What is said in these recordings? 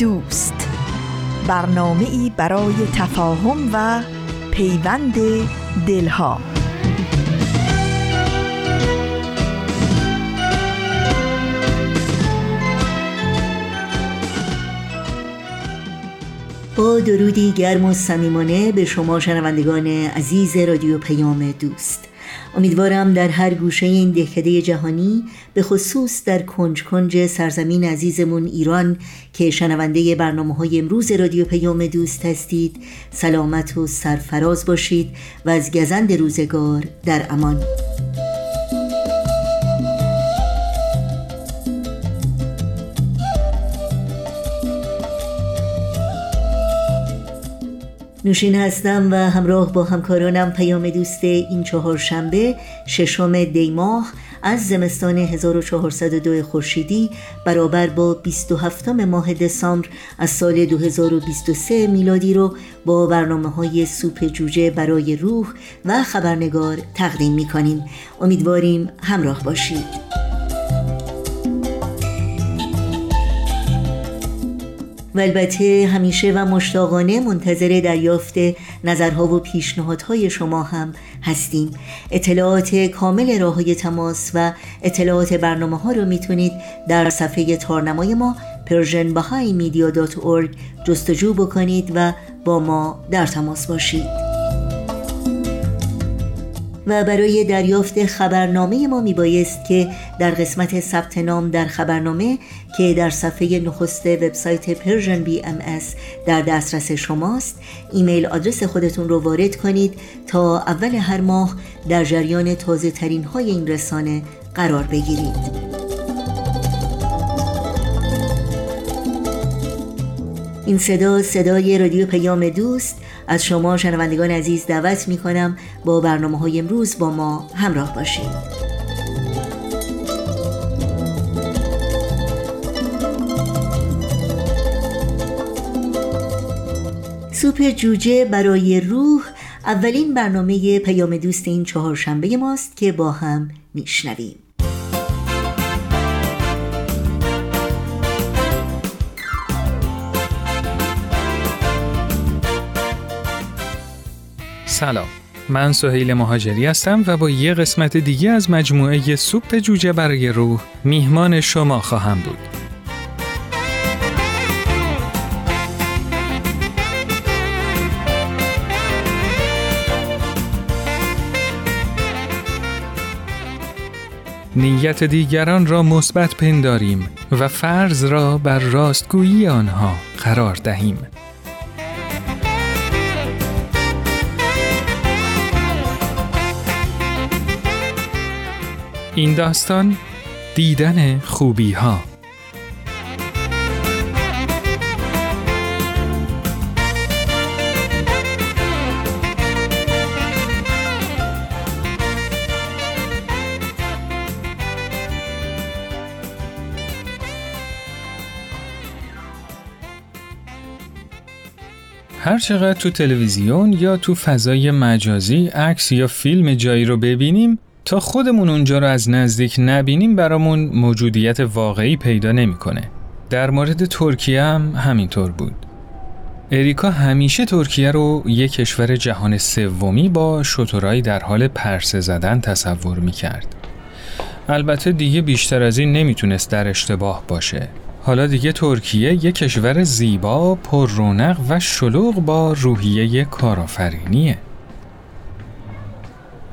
دوست. برنامه ای برای تفاهم و پیوند دلها. با درودی گرم و صمیمانه به شما شنوندگان عزیز رادیو پیام دوست. امیدوارم در هر گوشه این دهکده جهانی به خصوص در کنج کنج سرزمین عزیزمون ایران که شنونده برنامه های امروز رادیو پیام دوست هستید سلامت و سرفراز باشید و از گزند روزگار در امان. نوشین هستم و همراه با همکارانم پیام دوست این چهار شنبه ششم دیماه از زمستان 1402 خورشیدی برابر با 27 ماه دسامبر از سال 2023 میلادی رو با برنامه های سوپ جوجه برای روح و خبرنگار تقدیم می کنیم امیدواریم همراه باشید. و البته همیشه و مشتاقانه منتظر دریافت نظرها و پیشنهادهای شما هم هستیم. اطلاعات کامل راه های تماس و اطلاعات برنامه ها رو می‌تونید در صفحه تارنمای ما persianbahaimedia.org جستجو بکنید و با ما در تماس باشید. و برای دریافت خبرنامه ما میبایست که در قسمت ثبت نام در خبرنامه که در صفحه نخست وبسایت Persian BMS در دسترس شماست. ایمیل آدرس خودتون رو وارد کنید تا اول هر ماه در جریان تازه ترین های این رسانه قرار بگیرید. این صدا صدای رادیو پیام دوست. از شما شنوندگان عزیز دعوت می کنم با برنامه های امروز با ما همراه باشید. سوپ جوجه برای روح اولین برنامه پیام دوست این چهارشنبه ماست که با هم میشنویم. سلام. من سهیل مهاجری هستم و با یه قسمت دیگه از مجموعه سوپ جوجه برای روح میهمان شما خواهم بود. نیت دیگران را مثبت پنداریم و فرض را بر راستگویی آنها قرار دهیم. این داستان دیدن خوبی ها هر چقدر تو تلویزیون یا تو فضای مجازی عکس یا فیلم جایی رو ببینیم تا خودمون اونجا رو از نزدیک نبینیم برامون موجودیت واقعی پیدا نمی‌کنه. در مورد ترکیه هم همینطور بود. اریکا همیشه ترکیه رو یک کشور جهان سومی با شترایی در حال پرسه زدن تصور می‌کرد. البته دیگه بیشتر از این نمی‌تونست در اشتباه باشه. حالا دیگه ترکیه یک کشور زیبا، پر رونق و شلوغ با روحیه کارآفرینیه.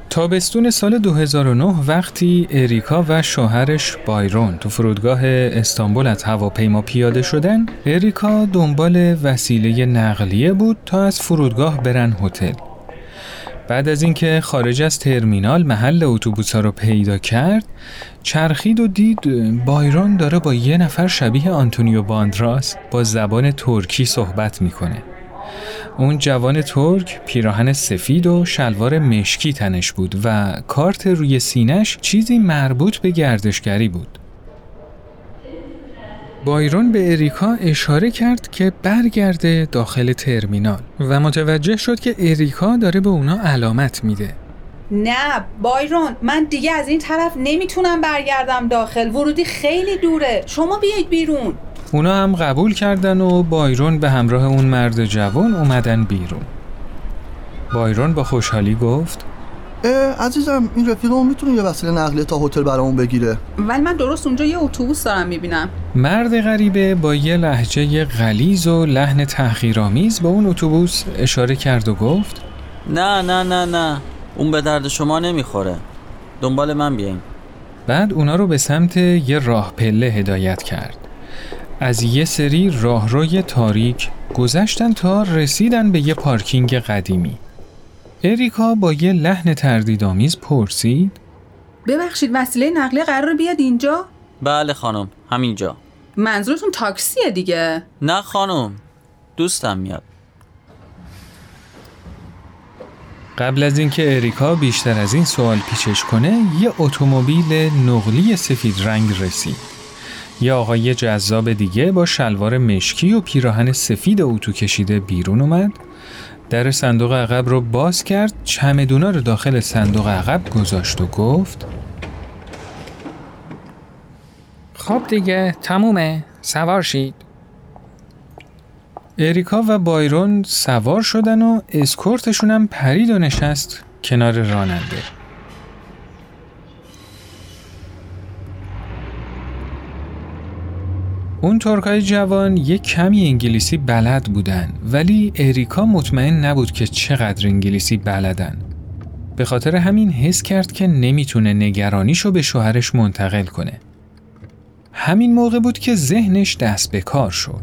تابستون سال 2009 وقتی اریکا و شوهرش بایرون تو فرودگاه استانبول از هواپیما پیاده شدن اریکا دنبال وسیله نقلیه بود تا از فرودگاه برن هتل بعد از اینکه خارج از ترمینال محل اتوبوس رو پیدا کرد چرخید و دید بایرون داره با یه نفر شبیه آنتونیو باندراس با زبان ترکی صحبت می‌کنه. اون جوان ترک پیراهن سفید و شلوار مشکی تنش بود و کارت روی سینش چیزی مربوط به گردشگری بود. بایرون به اریکا اشاره کرد که برگرده داخل ترمینال و متوجه شد که اریکا داره به اونا علامت میده. نه بایرون من دیگه از این طرف نمی‌تونم برگردم داخل ورودی خیلی دوره شما بیایید بیرون. اونا هم قبول کردن و بایرون به همراه اون مرد جوان اومدن بیرون. بایرون با خوشحالی گفت عزیزم این رفیقمون می‌تونه یه وسیله نقلیه تا هتل برامون بگیره. ولی من درست اونجا یه اتوبوس دارم می‌بینم. مرد غریبه با یه لحجه غلیز و لحن تحقیرآمیز به اون اتوبوس اشاره کرد و گفت نه نه نه نه. اون به درد شما نمی‌خوره. دنبال من بیاین. بعد اونا رو به سمت یه راه پله هدایت کرد. از یه سری راهروی تاریک گذشتن تا رسیدن به یه پارکینگ قدیمی. اریکا با یه لحن تردیدآمیز پرسید. ببخشید وسیله نقلیه قرار بیاد اینجا؟ بله خانم همینجا. منظورتون تاکسیه دیگه؟ نه خانم دوستم میاد. قبل از اینکه اریکا بیشتر از این سوال پیچش کنه یه اتومبیل نقلی سفید رنگ رسید. یه آقای جذاب دیگه با شلوار مشکی و پیراهن سفید اتو کشیده بیرون اومد. در صندوق عقب رو باز کرد چمدونا رو داخل صندوق عقب گذاشت و گفت خب دیگه تمومه. سوار شید. اریکا و بایرون سوار شدن و اسکورتشون هم پرید و نشست کنار راننده. اون ترکای جوان یک کمی انگلیسی بلد بودن ولی اریکا مطمئن نبود که چقدر انگلیسی بلدن. به خاطر همین حس کرد که نمی‌تونه نگرانیشو به شوهرش منتقل کنه. همین موقع بود که ذهنش دست به کار شد.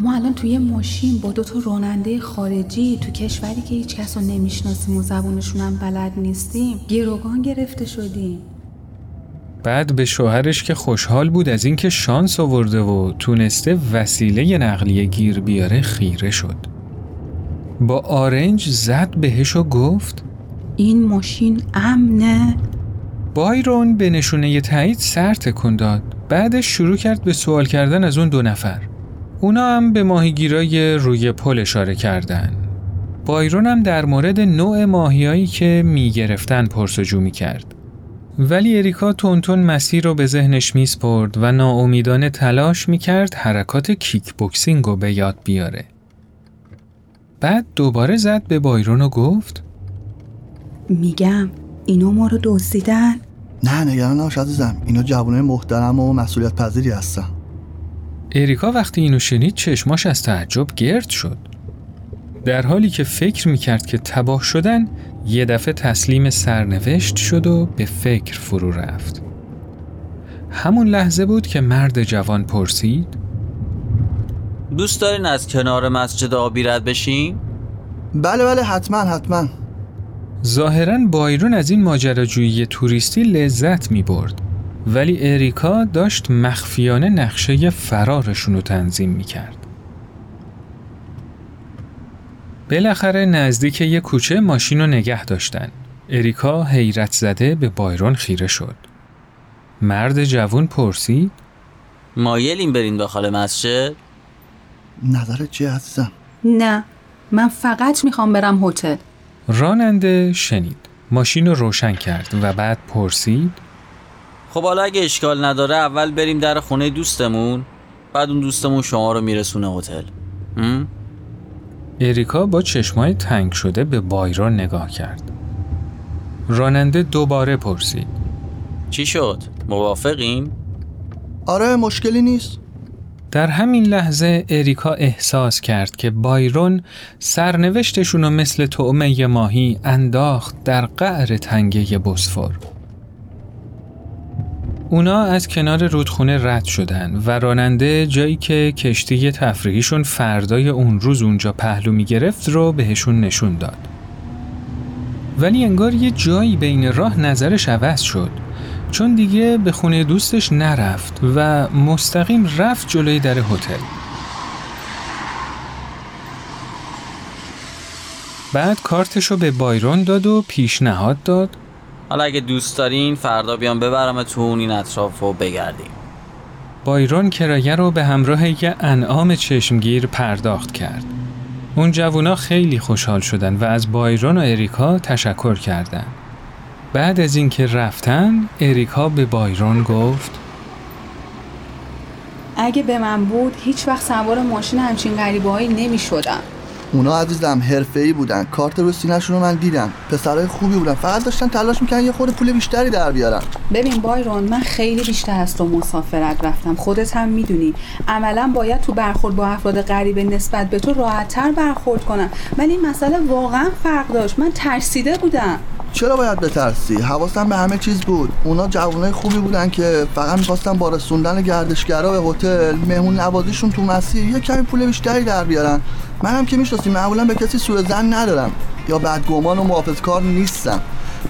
ما الان توی ماشین با دو تا راننده خارجی تو کشوری که هیچ کس رو نمی‌شناسیم و زبونشون هم بلد نیستیم گروگان گرفته شدیم بعد به شوهرش که خوشحال بود از اینکه شانس آورده و تونسته وسیله نقلیه گیر بیاره خیره شد. با آرنج زد بهش و گفت این ماشین امنه؟ بایرون به نشونه تایید سر تکون داد. بعدش شروع کرد به سوال کردن از اون دو نفر. اونا هم به ماهیگیرای روی پل اشاره کردن. بایرون هم در مورد نوع ماهیایی که می‌گرفتن پرسجو می کرد. ولی اریکا تونتون مسیر رو به ذهنش میسپرد و ناامیدانه تلاش می‌کرد حرکات کیک بوکسینگ رو به یاد بیاره. بعد دوباره زد به بایرون و گفت میگم اینو ما رو دزدیدن؟ نه نگران نباش عزیزم اینا جوانه محترم و مسئولیت پذیری هستن اریکا وقتی اینو شنید چشماش از تعجب گرد شد. در حالی که فکر می‌کرد که تباه شدن یه دفعه تسلیم سرنوشت شد و به فکر فرو رفت. همون لحظه بود که مرد جوان پرسید دوست دارین از کنار مسجد آبی رد بشیم؟ بله بله حتما حتما ظاهرا بایرون از این ماجراجویی توریستی لذت می برد ولی اریکا داشت مخفیانه نقشه فرارشون رو تنظیم می کرد. بالاخره نزدیک یه کوچه ماشین رو نگه داشتن. اریکا حیرت زده به بایرون خیره شد. مرد جوون پرسید مایلیم بریم داخل مسجد؟ نظرت چیه عزیزم نه من فقط می‌خوام برم هتل راننده شنید. ماشین رو روشن کرد و بعد پرسید خب حالا اگه اشکال نداره اول بریم در خونه دوستمون بعد اون دوستمون شما رو میرسونه هتل هم؟ اریکا با چشمای تنگ شده به بایرون نگاه کرد. راننده دوباره پرسید. چی شد؟ موافقین؟ آره مشکلی نیست در همین لحظه اریکا احساس کرد که بایرون سرنوشتشون رو مثل طعمه ماهی انداخت در قعر تنگه بسفور. اونا از کنار رودخونه رد شدن و راننده جایی که کشتی تفریحیشون فردای اون روز اونجا پهلو می گرفت رو بهشون نشون داد. ولی انگار یه جایی بین راه نظرش عوض شد چون دیگه به خونه دوستش نرفت و مستقیم رفت جلوی در هتل بعد کارتشو به بایرون داد و پیشنهاد داد حالا اگه دوست دارین فردا بیام ببرمتون این اطراف رو بگردیم بایرون کرایه رو به همراه یه انعام چشمگیر پرداخت کرد. اون جوونا خیلی خوشحال شدن و از بایرون و اریکا تشکر کردند. بعد از اینکه رفتن، اریکا به بایرون گفت اگه به من بود هیچ وقت سوار ماشین همچین غریبه هایی نمی شدم. اونا عزیزم حرفه‌ای بودن. کارت رو سینه‌شون رو من دیدم. پسرای خوبی بودن. فقط داشتن تلاش می‌کنن یه خورده پول بیشتری در بیارن. ببین بایرون من خیلی بیشتر از تو مسافرت رفتم. خودت هم می‌دونی. عملا باید تو برخورد با افراد غریبه نسبت به تو راحتتر برخورد کنم ولی این مسئله واقعا فرق داشت. من ترسیده بودم. چرا باید بترسی؟ حواسم به همه چیز بود. اونا جوانای خوبی بودن که فقط می‌خواستن با رسوندن گردشگرا به هتل مهمون نوازیشون تو مسیر یه کمی پول بیشتری در بیارن. منم که می‌شناسی معمولا به کسی سوء زن ندارم یا بدگمان و محافظ کار نیستم.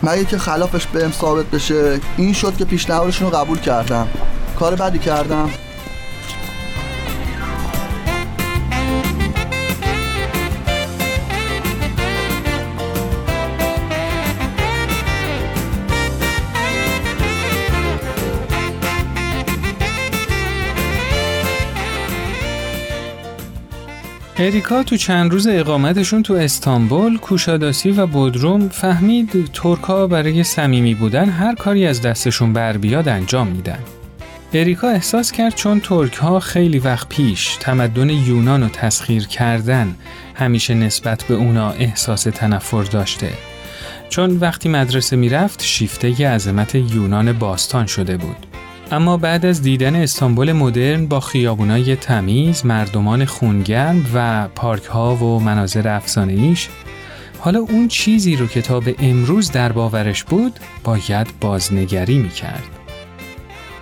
مگه که خلافش بهم ثابت بشه این شد که پیشنهادشون رو قبول کردم. کار بدی کردم. اریکا تو چند روز اقامتشون تو استانبول، کوشاداسی و بودروم فهمید ترکا برای صمیمی بودن هر کاری از دستشون بر بیاد انجام میدن. اریکا احساس کرد چون ترک ها خیلی وقت پیش تمدن یونان رو تسخیر کردن همیشه نسبت به اونا احساس تنفر داشته. چون وقتی مدرسه می‌رفت شیفته ی عظمت یونان باستان شده بود. اما بعد از دیدن استانبول مدرن با خیابونای تمیز، مردمان خونگرم و پارک ها و مناظر افسانه‌ایش حالا اون چیزی رو که تا به امروز در باورش بود باید بازنگری می‌کرد.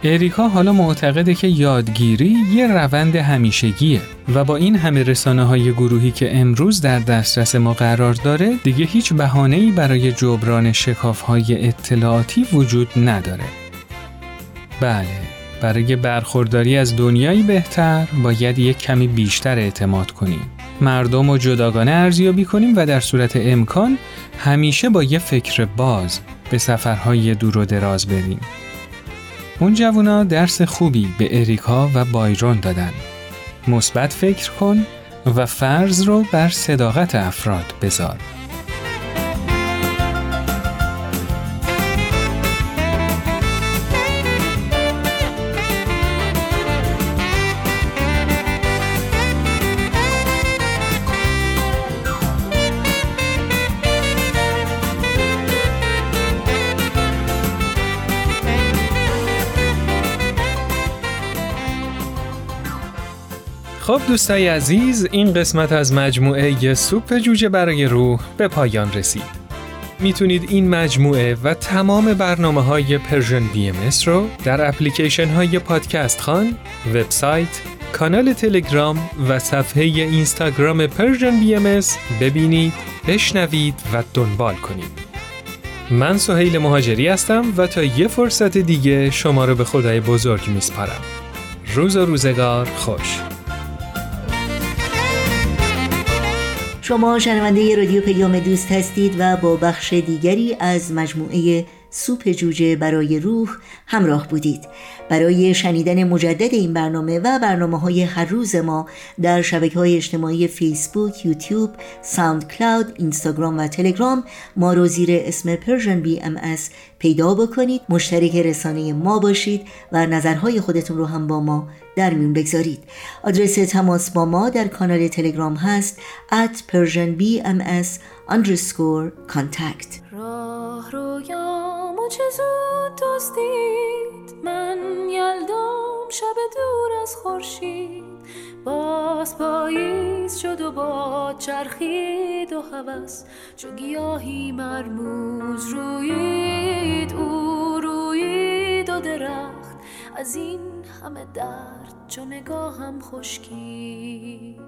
اریکا حالا معتقده که یادگیری یه روند همیشگیه و با این همه رسانه های گروهی که امروز در دسترس ما قرار داره دیگه هیچ بهانه‌ای برای جبران شکاف های اطلاعاتی وجود نداره. بله برای برخورداری از دنیایی بهتر باید یک کمی بیشتر اعتماد کنیم. مردم رو جداگانه ارزیابی کنیم و در صورت امکان همیشه با یه فکر باز به سفرهای دور و دراز بریم. اون جوونا درس خوبی به اریکا و بایرون دادن. مثبت فکر کن و فرض رو بر صداقت افراد بذار. خب دوستای عزیز این قسمت از مجموعه سوپ جوجه برای روح به پایان رسید. می‌تونید این مجموعه و تمام برنامه های Persian BMS رو در اپلیکیشن های پادکست خوان، وبسایت، کانال تلگرام و صفحه اینستاگرام پرژن بی ام ببینید، بشنوید و دنبال کنید. من سهیل مهاجری هستم و تا یه فرصت دیگه شما رو به خدای بزرگ میسپارم. روز و روزگار خوش. شما شنونده رادیو پیام دوست هستید و با بخش دیگری از مجموعه سوپ جوجه برای روح همراه بودید. برای شنیدن مجدد این برنامه و برنامه های هر روز ما در شبکه های اجتماعی فیسبوک، یوتیوب، SoundCloud، اینستاگرام و تلگرام ما رو زیر اسم Persian BMS از پیدا بکنید. مشترک رسانه ما باشید و نظرهای خودتون رو هم با ما در میون بگذارید. آدرس تماس با ما در کانال تلگرام هست at persianbms underscore contact. راه رویامو چه زود دستید من یلدام شب دور از خورشید. باز پاییز شد و با چرخید و هوس. چو گیاهی مرموز روید او روید و درخت. از این همه درد چو نگاهم خشکید.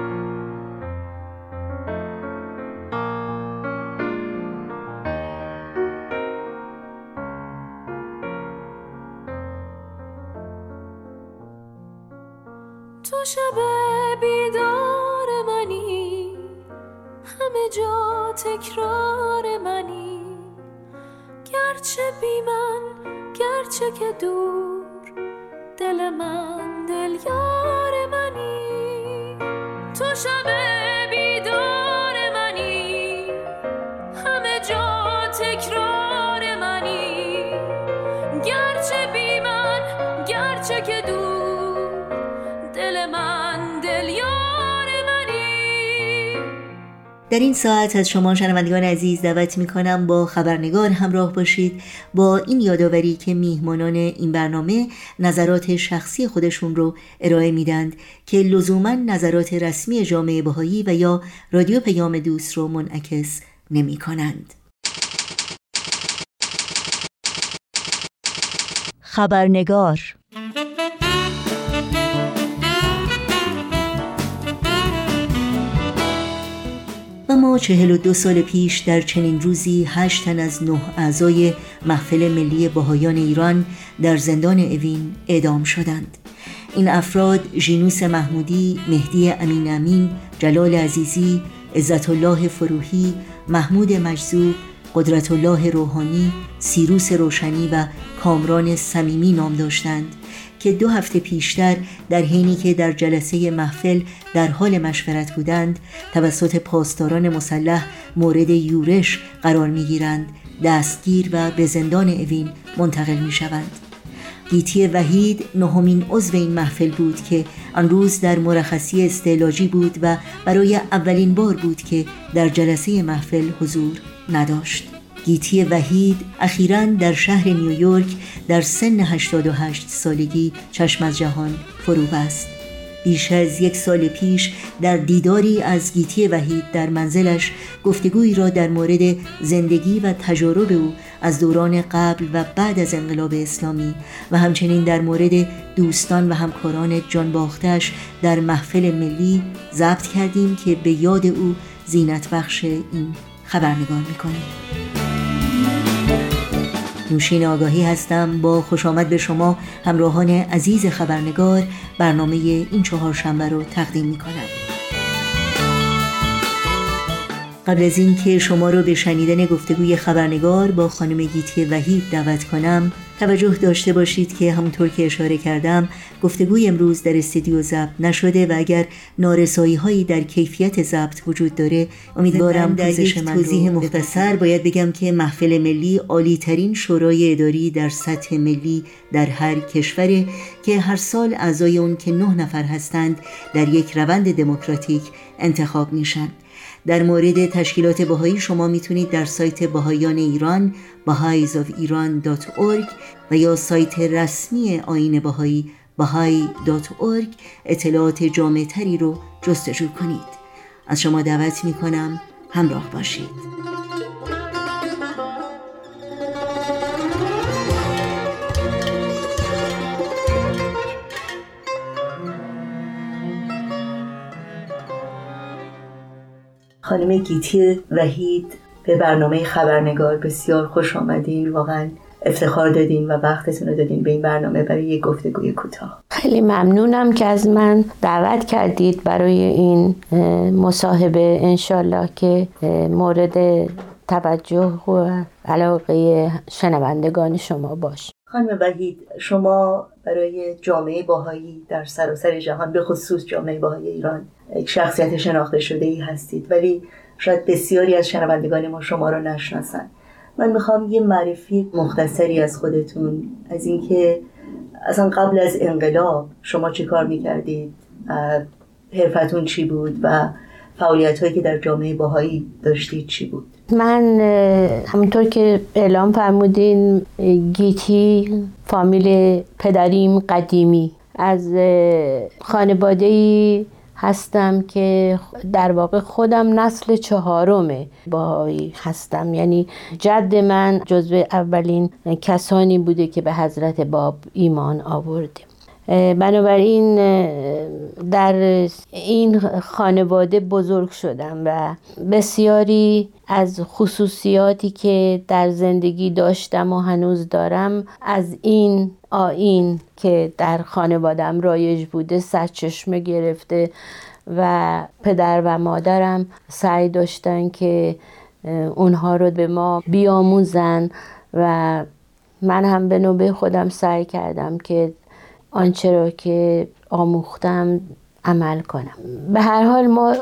تو شب بیدار منی. همه جا تکرار منی. گرچه بی من گرچه که دور دل من. در این ساعت از شما شنوندگان عزیز دعوت می کنم با خبرنگار همراه باشید با این یادآوری که میهمانان این برنامه نظرات شخصی خودشون رو ارائه میدند که لزوما نظرات رسمی جامعه بهایی و یا رادیو پیام دوست رو منعکس نمی کنند. خبرنگار و ما چهل و دو سال پیش در چنین روزی هشت تن از نه اعضای محفل ملی بهایان ایران در زندان اوین اعدام شدند. این افراد ژینوس محمودی، مهدی امین امین، جلال عزیزی، عزت الله فروهی، محمود مجذوب، قدرت الله روحانی، سیروس روشنی و کامران صمیمی نام داشتند. که دو هفته پیشتر در حینی که در جلسه محفل در حال مشورت بودند توسط پاسداران مسلح مورد یورش قرار می‌گیرند دستگیر و به زندان اوین منتقل می شوند. گیتی وحید نهمین عضو این محفل بود که آن روز در مرخصی استعلاجی بود و برای اولین بار بود که در جلسه محفل حضور نداشت. گیتی وحید اخیرا در شهر نیویورک در سن 88 سالگی چشم از جهان فرو بست. بیش از یک سال پیش در دیداری از گیتی وحید در منزلش گفتگویی را در مورد زندگی و تجارب او از دوران قبل و بعد از انقلاب اسلامی و همچنین در مورد دوستان و همکاران جان باختش در محفل ملی ضبط کردیم که به یاد او زینت بخش این خبرنگار می‌کنیم نوشین آگاهی هستم با خوش آمد به شما همراهان عزیز خبرنگار برنامه این چهارشنبه رو تقدیم می کنم. قبل از اینکه شما رو به شنیدن گفتگوی خبرنگار با خانم گیتی وحید دعوت کنم توجه داشته باشید که همونطور که اشاره کردم گفتگوی امروز در استودیو ضبط نشده و اگر نارسایی هایی در کیفیت ضبط وجود داره امیدوارم در یک توضیح مختصر باید بگم که محفل ملی عالی ترین شورای اداری در سطح ملی در هر کشوره که هر سال اعضای اون که نه نفر هستند در یک روند دموکراتیک انتخاب میشن. در مورد تشکیلات بهایی شما می‌تونید در سایت بهایان ایران baha'isofIran.org و یا سایت رسمی آین بهایی bahai.org اطلاعات جامع تری رو جستجو کنید. از شما دعوت می‌کنم همراه باشید. خانم گیتی وحید به برنامه خبرنگار بسیار خوش آمدین. واقعا افتخار دادین و وقتتون رو دادین به این برنامه برای یک گفتگوی کوتاه. خیلی ممنونم که از من دعوت کردید برای این مصاحبه. انشالله که مورد توجه و علاقه شنوندگان شما باش. خانم وحید شما برای جامعه باهایی در سراسر جهان به خصوص جامعه باهایی ایران یک شخصیت شناخته شده ای هستید. ولی شاید بسیاری از شنوندگان ما شما را نشناسن. من می‌خوام یه معرفی مختصری از خودتون از اینکه اصلا قبل از انقلاب شما چی کار می‌کردید؟ حرفتون چی بود و فعالیت هایی که در جامعه باهایی داشتید چی بود؟ من همونطور که اعلام فرمودین گیتی فامیل پدریم قدیمی. از خانواده هستم که در واقع خودم نسل چهارم باهایی هستم. یعنی جد من جزو اولین کسانی بوده که به حضرت باب ایمان آورده بنابراین در این خانواده بزرگ شدم و بسیاری از خصوصیاتی که در زندگی داشتم و هنوز دارم از این آین که در خانوادم رایج بوده سرچشمه گرفته و پدر و مادرم سعی داشتن که اونها رو به ما بیاموزن و من هم به نوبه خودم سعی کردم که آنچه را که آموختم عمل کنم. به هر حال ما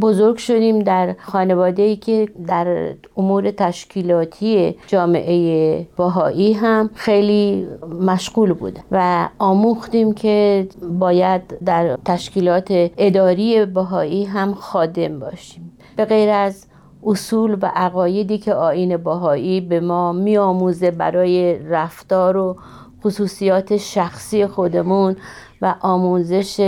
بزرگ شدیم در خانواده ای که در امور تشکیلاتی جامعه باهایی هم خیلی مشغول بود و آموختیم که باید در تشکیلات اداری باهایی هم خادم باشیم. به غیر از اصول و عقایدی که آین باهایی به ما میآموزه برای رفتار و خصوصیات شخصی خودمون و آموزش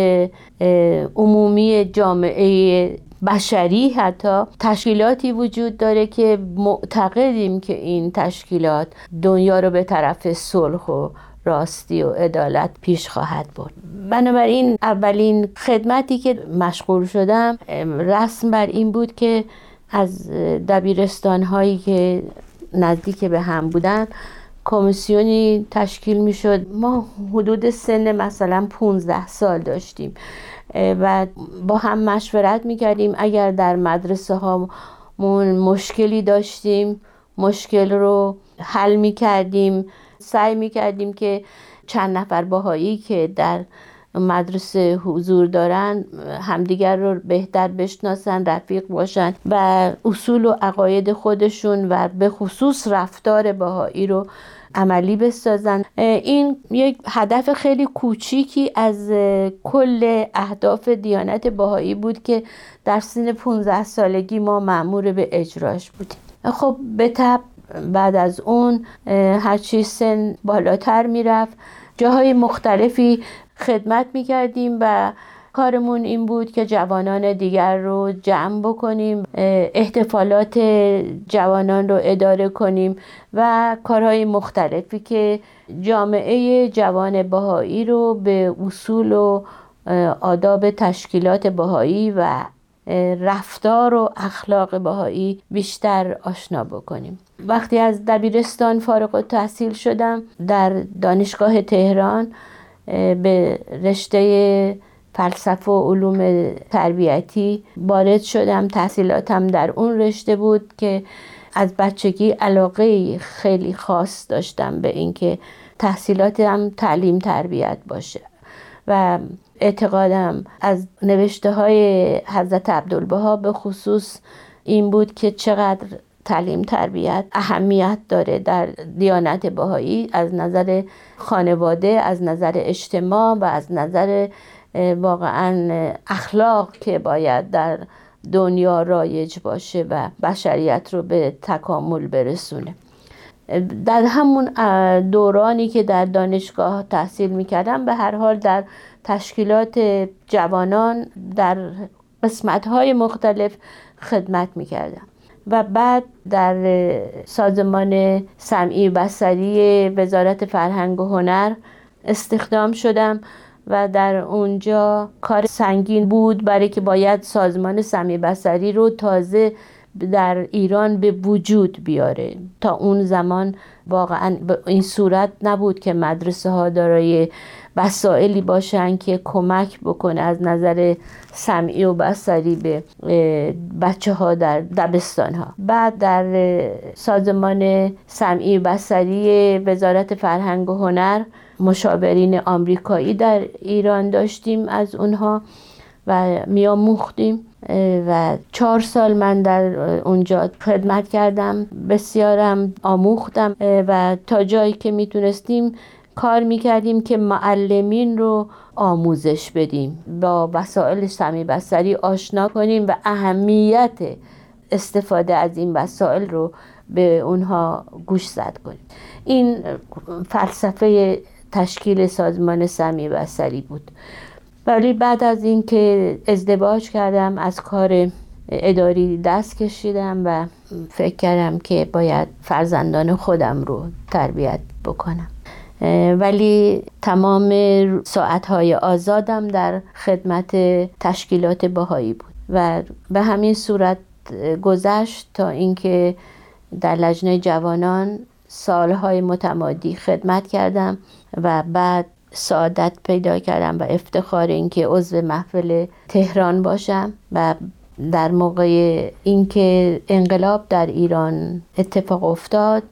عمومی جامعه بشری حتی تشکیلاتی وجود داره که معتقدیم که این تشکیلات دنیا رو به طرف صلح و راستی و عدالت پیش خواهد برد. بنابراین اولین خدمتی که مشغول شدم رسم بر این بود که از دبیرستان هایی که نزدیک به هم بودن کمیسیونی تشکیل می شد ما حدود سن مثلا 15 سال داشتیم. و با هم مشورت می کردیم اگر در مدرسه هامون مشکلی داشتیم مشکل رو حل می کردیم سعی می کردیم که چند نفر باهایی که در مدرسه حضور دارن همدیگر رو بهتر بشناسن رفیق باشن و اصول و عقاید خودشون و به خصوص رفتار باهایی رو عملی بسازن. این یک هدف خیلی کوچیکی از کل اهداف دیانت باهایی بود که در سن 15 سالگی ما معمور به اجراش بودیم. خب به تب بعد از اون هرچی سن بالاتر می‌رفت. جاهای مختلفی خدمت می‌کردیم و کارمون این بود که جوانان دیگر رو جمع بکنیم احتفالات جوانان رو اداره کنیم و کارهای مختلفی که جامعه جوان بهایی رو به اصول و آداب تشکیلات بهایی و رفتار و اخلاق بهایی بیشتر آشنا بکنیم. وقتی از دبیرستان فارغ تحصیل شدم در دانشگاه تهران به رشته فلسفه و علوم تربیتی وارد شدم. تحصیلاتم در اون رشته بود که از بچگی علاقه خیلی خاص داشتم به اینکه تحصیلاتم تعلیم تربیت باشه و اعتقادم از نوشته های حضرت عبدالبها به خصوص این بود که چقدر تعلیم تربیت اهمیت داره در دیانت بهایی از نظر خانواده از نظر اجتماع و از نظر واقعا اخلاق که باید در دنیا رایج باشه و بشریت رو به تکامل برسونه. در همون دورانی که در دانشگاه تحصیل می‌کردم به هر حال در تشکیلات جوانان در قسمت های مختلف خدمت می‌کردم. و بعد در سازمان سمعی بسری وزارت فرهنگ و هنر استخدام شدم. و در اونجا کار سنگین بود برای که باید سازمان سمی بسری رو تازه در ایران به وجود بیاره. تا اون زمان واقعا این صورت نبود که مدرسه ها دارای وسائلی باشن که کمک بکنه از نظر سمعی و بسری به بچه ها در دبستان ها. بعد در سازمان سمعی بسری وزارت فرهنگ و هنر مشاورین آمریکایی در ایران داشتیم از اونها و میاموختیم و چهار سال من در اونجا خدمت کردم بسیارم آموختم و تا جایی که می‌تونستیم کار می‌کردیم که معلمین رو آموزش بدیم با وسایل سمی بسری آشنا کنیم و اهمیت استفاده از این وسایل رو به اونها گوش زد کنیم. این فلسفه تشکیل سازمان سمی بسری بود. ولی بعد از اینکه ازدواج کردم از کار اداری دست کشیدم و فکر کردم که باید فرزندان خودم رو تربیت بکنم. ولی تمام ساعتهای آزادم در خدمت تشکیلات باهایی بود و به همین صورت گذشت تا اینکه در لجنه جوانان سالهای متمادی خدمت کردم و بعد سعادت پیدا کردم و افتخار اینکه عضو محفل تهران باشم و در موقع اینکه انقلاب در ایران اتفاق افتاد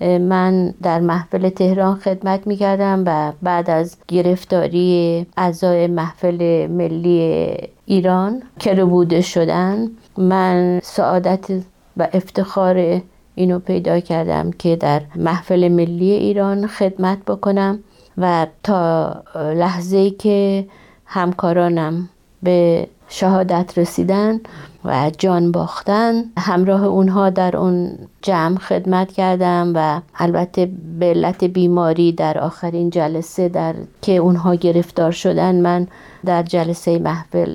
من در محفل تهران خدمت می کردم و بعد از گرفتاری اعضای محفل ملی ایران که بوده شدن من سعادت و افتخار اینو پیدا کردم که در محفل ملی ایران خدمت بکنم و تا لحظه که همکارانم به شهادت رسیدن و جان باختن. همراه اونها در اون جمع خدمت کردم و البته به علت بیماری در آخرین جلسه در که اونها گرفتار شدن من در جلسه محفل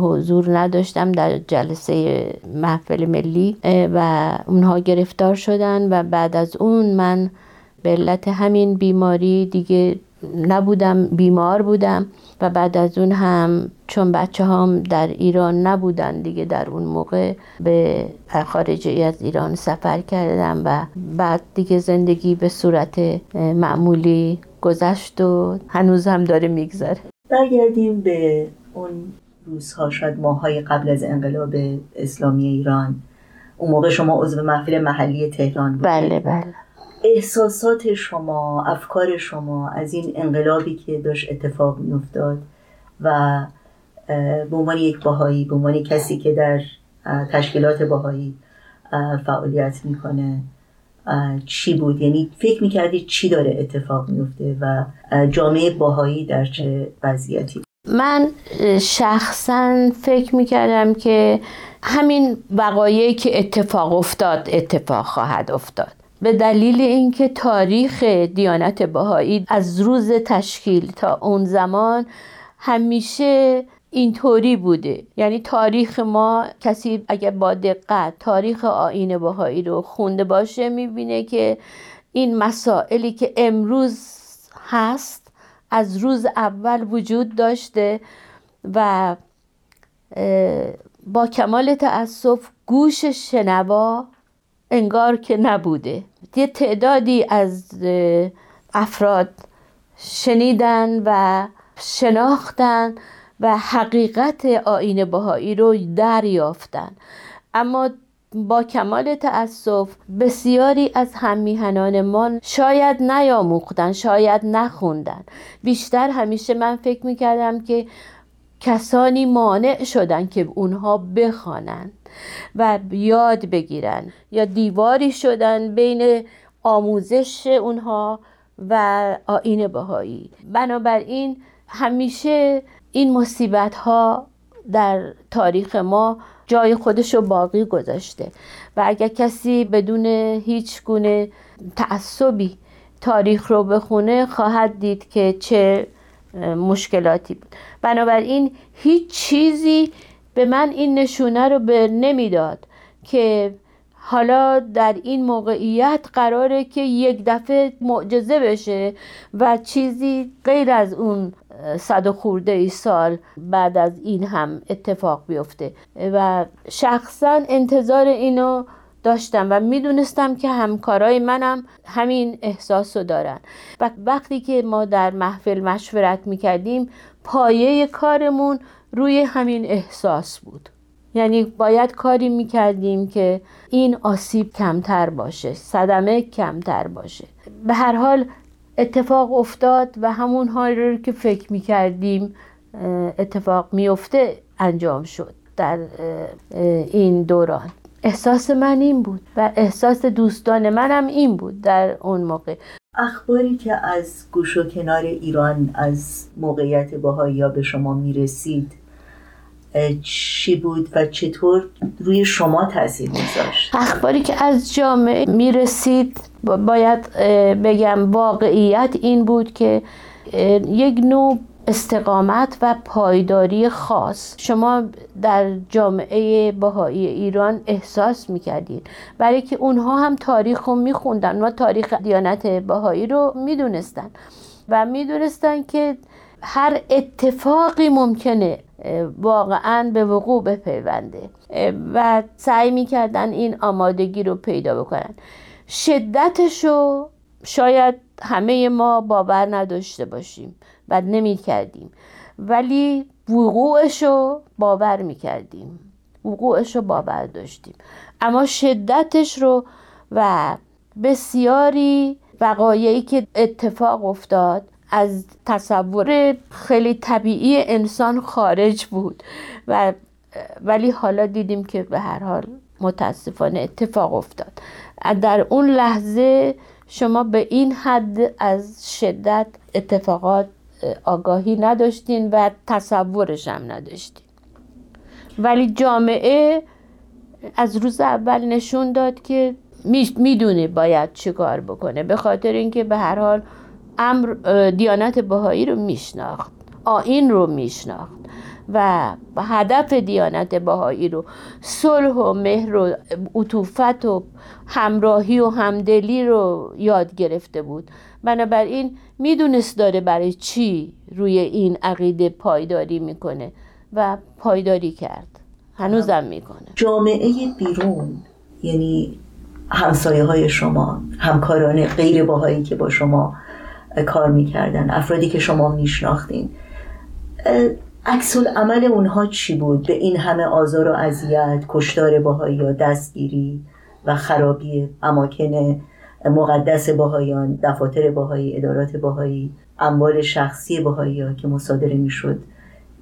حضور نداشتم در جلسه محفل ملی و اونها گرفتار شدن و بعد از اون من به علت همین بیماری دیگه نبودم بیمار بودم و بعد از اون هم چون بچه هم در ایران نبودن دیگه در اون موقع به خارجی از ایران سفر کردم و بعد دیگه زندگی به صورت معمولی گذشت و هنوز هم داره میگذره. برگردیم به اون روزها شاید ماهای قبل از انقلاب اسلامی ایران. اون موقع شما عضو محفل محلی تهران بود بله بله. احساسات شما افکار شما از این انقلابی که داشت اتفاق میافتاد و به عنوان یک باهایی به عنوان کسی که در تشکیلات باهایی فعالیت می‌کنه چی بود؟ یعنی فکر می‌کردی چی داره اتفاق میفته و جامعه باهایی در چه وضعیتی؟ من شخصا فکر می‌کردم که همین وقایعی که اتفاق افتاد اتفاق خواهد افتاد. به دلیل اینکه تاریخ دیانت بهایی از روز تشکیل تا اون زمان همیشه اینطوری بوده. یعنی تاریخ ما کسی اگر با دقت تاریخ آین بهایی رو خونده باشه می‌بینه که این مسائلی که امروز هست از روز اول وجود داشته و با کمال تأسف گوش شنوا انگار که نبوده. یه تعدادی از افراد شنیدن و شناختن و حقیقت آین بهایی رو دریافتن. اما با کمال تأسف بسیاری از هممیهنانمان شاید نیاموختن شاید نخوندن. بیشتر همیشه من فکر می‌کردم که کسانی مانع شدن که اونها بخوانند و یاد بگیرن یا دیواری شدن بین آموزش اونها و آین بهایی. بنابراین همیشه این مصیبت ها در تاریخ ما جای خودش رو باقی گذاشته و اگر کسی بدون هیچ گونه تعصبی تاریخ رو بخونه خواهد دید که چه مشکلاتی بود. بنابراین هیچ چیزی به من این نشونه رو به نمی‌داد که حالا در این موقعیت قراره که یک دفعه معجزه بشه و چیزی غیر از اون صد و خورده ای سال بعد از این هم اتفاق بیفته. و شخصا انتظار اینو داشتم و می‌دونستم که همکارای منم همین احساس دارن. و وقتی که ما در محفل مشورت می‌کردیم پایه کارمون روی همین احساس بود. یعنی باید کاری می‌کردیم که این آسیب کمتر باشه صدمه کمتر باشه. به هر حال اتفاق افتاد و همون حال رو که فکر می‌کردیم اتفاق میفته انجام شد در این دوران. احساس من این بود و احساس دوستان منم این بود در اون موقع. اخباری که از گوش و کنار ایران از موقعیت باهایی به شما می‌رسید چی بود و چطور روی شما تاثیر میذاشت؟ اخباری که از جامعه می‌رسید باید بگم واقعیت این بود که یک نوع استقامت و پایداری خاص. شما در جامعه بهایی ایران احساس می‌کردین. برای که اونها هم تاریخ رو میخوندن و تاریخ دیانت بهایی رو می‌دونستن. و می‌دونستن که هر اتفاقی ممکنه واقعا به وقوع بپیونده. و سعی می‌کردن این آمادگی رو پیدا بکنن. شدتش رو شاید همه ما باور نداشته باشیم. و نمی کردیم ولی وقوعش رو باور می کردیم وقوعش رو باور داشتیم. اما شدتش رو و بسیاری وقایعی که اتفاق افتاد از تصور خیلی طبیعی انسان خارج بود. و ولی حالا دیدیم که به هر حال متاسفانه اتفاق افتاد. در اون لحظه شما به این حد از شدت اتفاقات آگاهی نداشتین و تصورش هم نداشتین. ولی جامعه از روز اول نشون داد که می‌دونه باید چه کار بکنه به خاطر اینکه به هر حال امر دیانت بهایی رو میشناخت آین رو میشناخت و هدف دیانت بهایی رو صلح و مهر و عطوفت و همراهی و همدلی رو یاد گرفته بود. بنابراین می‌دونست داره برای چی روی این عقیده پایداری می‌کنه و پایداری کرد. هنوزم می‌کنه. جامعه بیرون یعنی همسایه های شما همکاران غیر باهایی که با شما کار می‌کردن افرادی که شما میشناختین عکس عمل اونها چی بود؟ به این همه آزار و اذیت کشتار باهایی یا دستگیری و خرابی اماکن مقدس باهایان دفاتر باهایی ادارات باهایی اموال شخصی باهایی ها که مصادره می‌شد.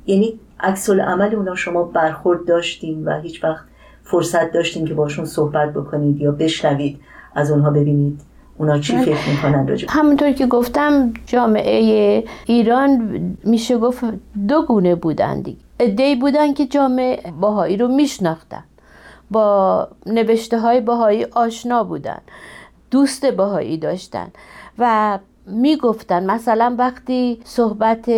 یعنی عکس عمل اونا شما برخورد داشتین و هیچ وقت فرصت داشتین که باشون صحبت بکنید یا بشنوید از اونها ببینید اونا چی فکر می‌کنن راجع همونطور که گفتم جامعه ایران میشه گفت دو گونه بودن دیگه. ادهی بودن که جامعه باهایی رو میشناختن. با نوشته های باهایی آشنا بودن. دوست باهایی داشتن و می‌گفتن مثلا وقتی صحبت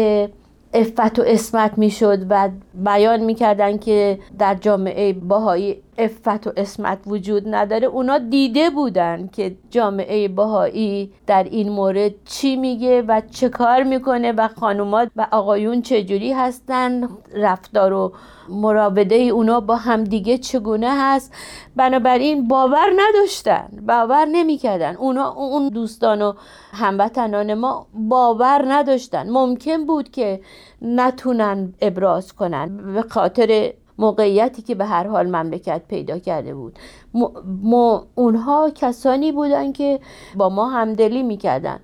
افت و اسمت می‌شد و بیان می‌کردن که در جامعه باهایی افت و اسمت وجود نداره اونا دیده بودن که جامعه باهایی در این مورد چی میگه و چه کار می‌کنه و خانومات و آقایون چجوری هستن رفتار و مراوده اونا با همدیگه چگونه هست. بنابراین باور نداشتن باور نمی‌کردن. اونا اون دوستان و هموطنان ما باور نداشتن. ممکن بود که نتونن ابراز کنن. به خاطر موقعیتی که به هر حال مملکت پیدا کرده بود. ما اونها کسانی بودن که با ما همدلی می‌کردن.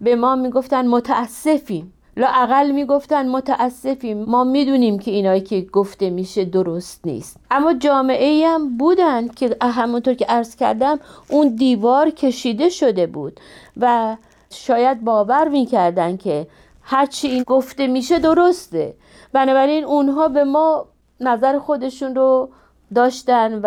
به ما می‌گفتن متاسفیم. لاقل می‌گفتن متاسفیم. ما می‌دونیم که اینایی که گفته میشه درست نیست. اما جامعه هم بودن که همونطور که عرض کردم اون دیوار کشیده شده بود و شاید باور می‌کردن که هرچی این گفته میشه درسته. بنابراین اونها به ما نظر خودشون رو داشتن و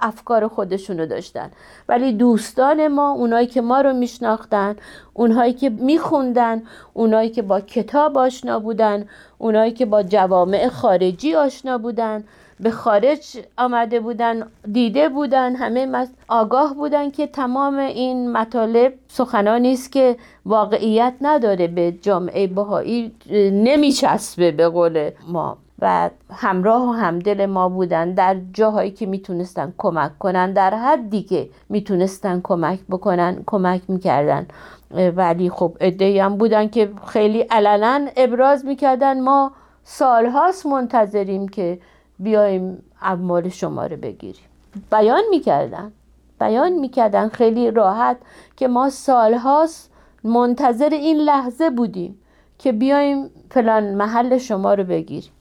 افکار خودشون رو داشتن. ولی دوستان ما اونایی که ما رو میشناختن اونهایی که میخوندن اونایی که با کتاب آشنا بودن اونایی که با جوامع خارجی آشنا بودن به خارج آمده بودن دیده بودن همه آگاه بودن که تمام این مطالب سخنانی است که واقعیت نداره به جامعه بهایی نمیچسبه به قول ما. و همراه و همدل ما بودن. در جاهایی که می‌تونستن کمک کنن در حدی که می‌تونستن کمک بکنن کمک می‌کردن. ولی خب ادهی هم بودن که خیلی علنا ابراز می‌کردن. ما سالهاست منتظریم که بیایم اموال شما رو بگیریم. بیان می‌کردن. بیان می‌کردن. خیلی راحت که ما سالهاست منتظر این لحظه بودیم که بیایم فلان محل شما رو بگیریم.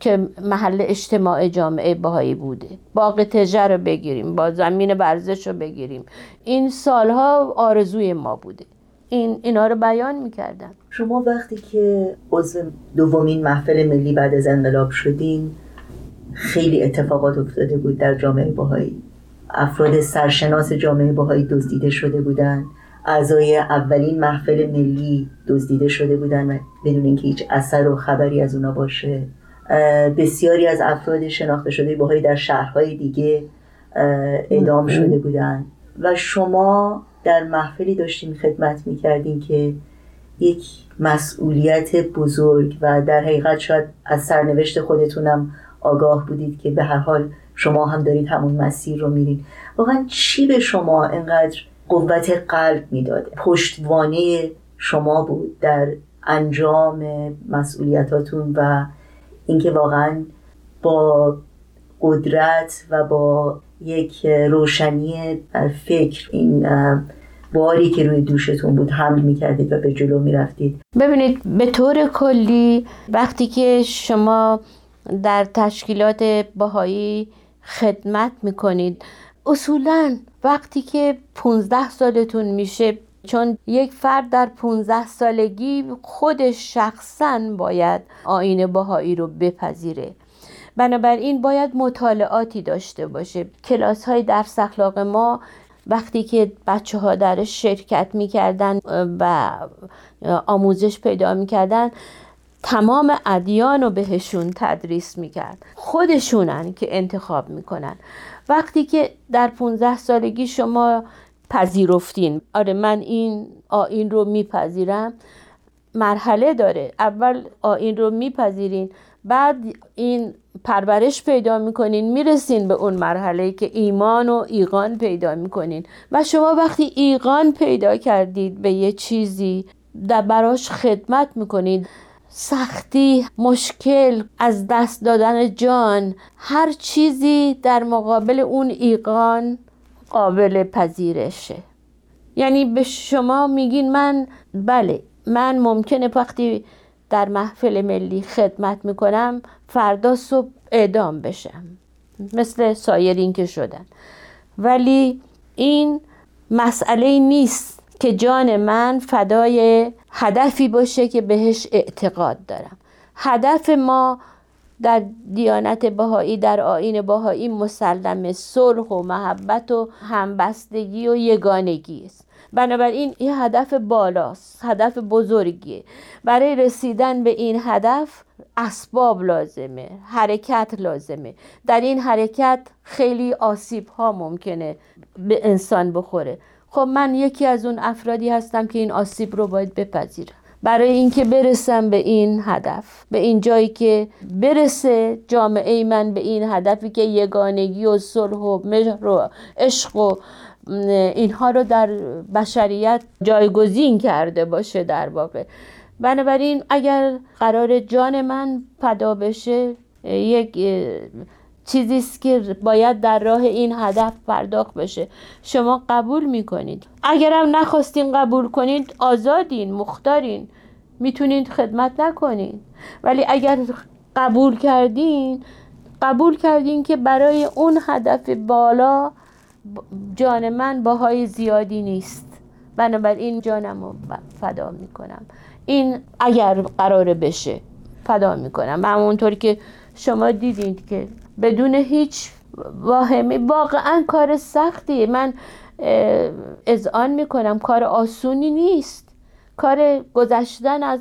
که محل اجتماع جامعه باهایی بوده. باغ تجه رو بگیریم با زمین ورزش رو بگیریم. این سالها آرزوی ما بوده. این اینا رو بیان می‌کردن. شما وقتی که عضو دومین محفل ملی بعد از انقلاب شدین خیلی اتفاقات افتاده بود در جامعه باهایی. افراد سرشناس جامعه باهایی دزدیده شده بودند اعضای اولین محفل ملی دزدیده شده بودن بدون اینکه هیچ اثر و خبری از اونا باشه. بسیاری از افراد شناخته شده باهایی در شهرهای دیگه اعدام شده بودن. و شما در محفلی داشتیم خدمت می‌کردین که یک مسئولیت بزرگ و در حقیقت شاید از سرنوشت خودتونم آگاه بودید که به هر حال شما هم دارید همون مسیر رو میرید واقعا چی به شما انقدر قوت قلب می‌داد پشتوانه شما بود در انجام مسئولیتاتون و اینکه واقعا با قدرت و با یک روشنی فکر این باری که روی دوشتون بود حمل می‌کردید و به جلو می‌رفتید. ببینید به طور کلی وقتی که شما در تشکیلات باهایی خدمت می‌کنید اصولا وقتی که 15 سالتون میشه چون یک فرد در 15 سالگی خودش شخصا باید آین باهایی رو بپذیره. بنابراین باید مطالعاتی داشته باشه. کلاس های درس اخلاق ما وقتی که بچه ها درش شرکت می‌کردن و آموزش پیدا می‌کردن تمام ادیان رو بهشون تدریس می‌کرد. خودشونن که انتخاب می‌کنن. وقتی که در 15 سالگی شما پذیرفتین. آره من این آین رو میپذیرم. مرحله داره. اول آین رو میپذیرین بعد این پرورش پیدا می‌کنین می‌رسین به اون مرحله که ایمان و ایقان پیدا می‌کنین. و شما وقتی ایقان پیدا کردید به یه چیزی در براش خدمت می‌کنید سختی مشکل از دست دادن جان هر چیزی در مقابل اون ایقان قابل پذیرشه. یعنی به شما میگین من بله من ممکنه وقتی در محفل ملی خدمت می‌کنم فردا صبح اعدام بشم. مثل سایرین که شدن. ولی این مسئله نیست که جان من فدای هدفی باشه که بهش اعتقاد دارم. هدف ما در دیانت بهایی در آین بهایی مسلم صلح و محبت و همبستگی و یگانگی است. بنابراین این هدف بالاست هدف بزرگیه. برای رسیدن به این هدف اسباب لازمه حرکت لازمه. در این حرکت خیلی آسیب ها ممکنه به انسان بخوره. خب من یکی از اون افرادی هستم که این آسیب رو باید بپذیرم. برای اینکه برسم به این هدف. به این جایی که برسه جامعه من به این هدفی که یگانگی و صلح و مهر و عشق و اینها رو در بشریت جایگزین کرده باشه در واقع. بنابراین اگر قرار جان من فدا بشه یک چیزی است که باید در راه این هدف پرداخت بشه. شما قبول می‌کنید. اگرم نخواستین قبول کنید آزادین مختارین. می‌تونید خدمت نکنید ولی اگر قبول کردین قبول کردین که برای اون هدف بالا جان من باهای زیادی نیست. بنابراین جانم رو فدا می‌کنم. این اگر قراره بشه فدا می‌کنم. همونطور که شما دیدید که بدون هیچ واهمه. واقعا کار سختیه. من اذعان می‌کنم. کار آسونی نیست. کار گذشتن از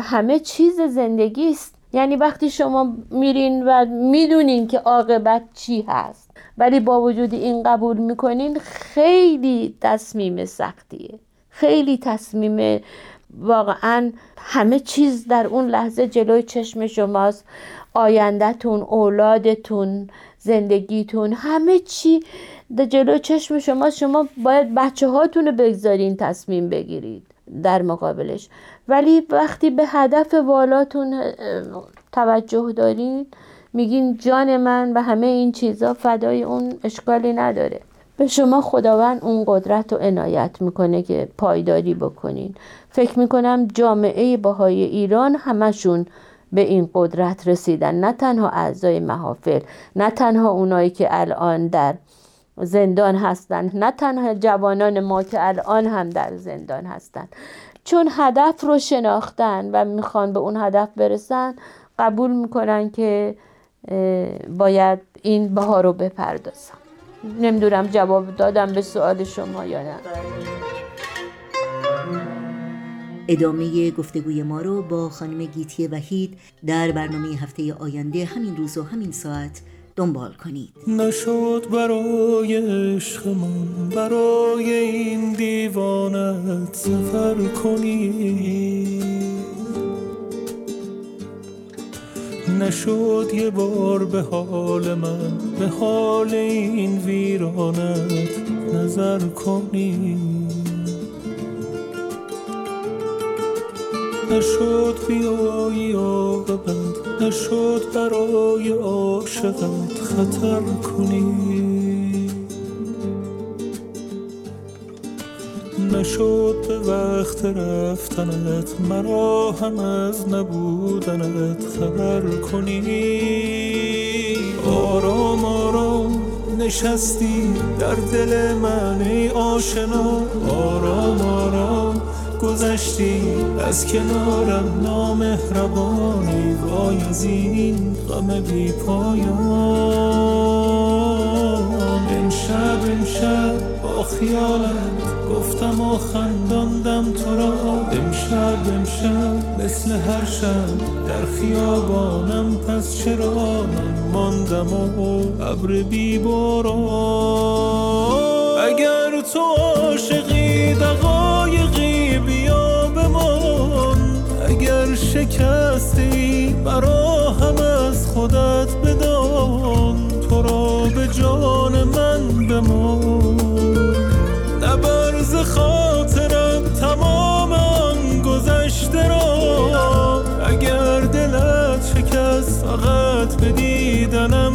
همه چیز زندگی است. یعنی وقتی شما میرین و می‌دونین که عاقبت چی هست ولی با وجود این قبول می‌کنین خیلی تصمیم سختیه. خیلی تصمیم واقعا همه چیز در اون لحظه جلوی چشم شماست. آیندهتون اولادتون زندگیتون همه چی در جلو چشم شما شما باید بچه هاتون رو بگذارین تصمیم بگیرید در مقابلش. ولی وقتی به هدف والاتون توجه دارین میگین جان من و همه این چیزا فدای اون اشکالی نداره. به شما خداوند اون قدرت و عنایت می‌کنه که پایداری بکنین. فکر می‌کنم جامعه باهای ایران همشون به این قدرت رسیدن. نه تنها اعضای محافل نه تنها اونایی که الان در زندان هستند نه تنها جوانان ما که الان هم در زندان هستند. چون هدف رو شناختن و می‌خوان به اون هدف برسن قبول می‌کنن که باید این بها رو بپردازم نمی‌دونم جواب دادم به سوال شما یا نه. ادامه گفتگوی ما رو با خانم گیتی وحید در برنامه هفته آینده همین روز و همین ساعت دنبال کنید. نشد برای عشق من برای این دیوانت سفر کنید. نشد یه بار به حال من به حال این ویرانت نظر کنی نشد بیایی عاقبت نشد برای عاشقت خطر کنی. نشد به وقت رفتنت مرا هم از نبودنت خبر کنی. آرام آرام نشستی در دل من ای آشنا. آرام آرام گذشتی از کنارم نامهربانی وای از این غم بی پایان. امشب امشب با خیالت گفتم و خنداندم تو را. امشب امشب مثل هر شب در خیابانم پس چرا من ماندم و ابر بی اگر تو عاشقی دقایقی شکستی برا هم از خودت بدان. تو را به جان من بمان نبرز خاطرم تمام آن گذشته را. اگر دلت شکست فقط به دیدنم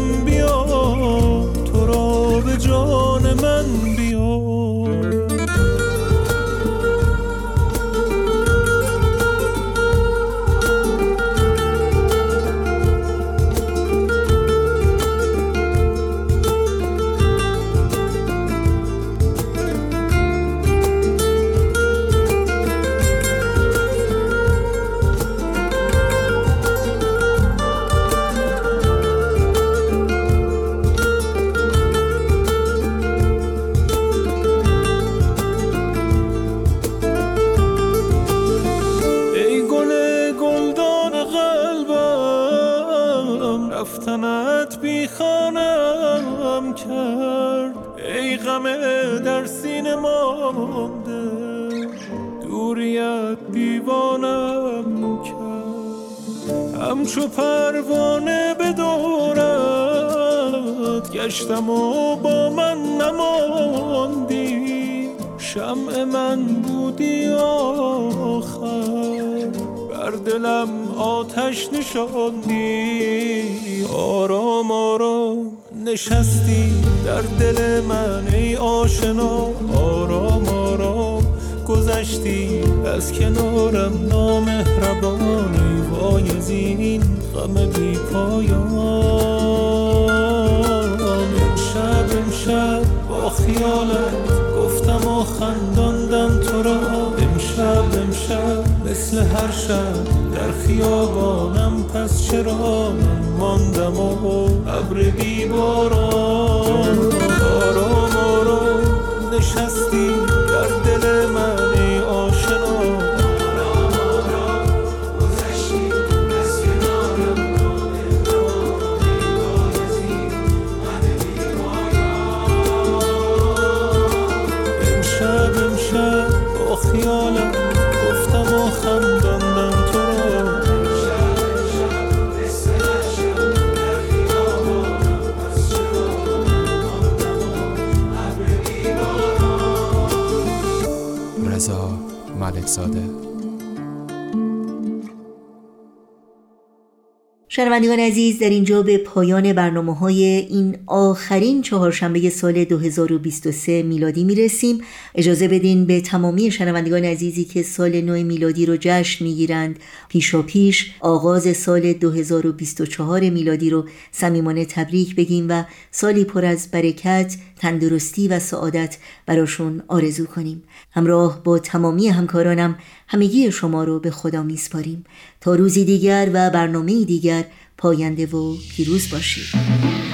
بی باران شنوندگان عزیز در اینجا به پایان برنامه های این آخرین چهارشنبه سال 2023 میلادی می‌رسیم. اجازه بدین به تمامی شنوندگان عزیزی که سال نو میلادی رو جشن می‌گیرند پیشا پیش آغاز سال 2024 میلادی رو صمیمانه تبریک بگیم و سالی پر از برکت تندرستی و سعادت براشون آرزو کنیم. همراه با تمامی همکارانم همگی شما رو به خدا میسپاریم. تا روزی دیگر و برنامه دیگر پاینده و پیروز باشید.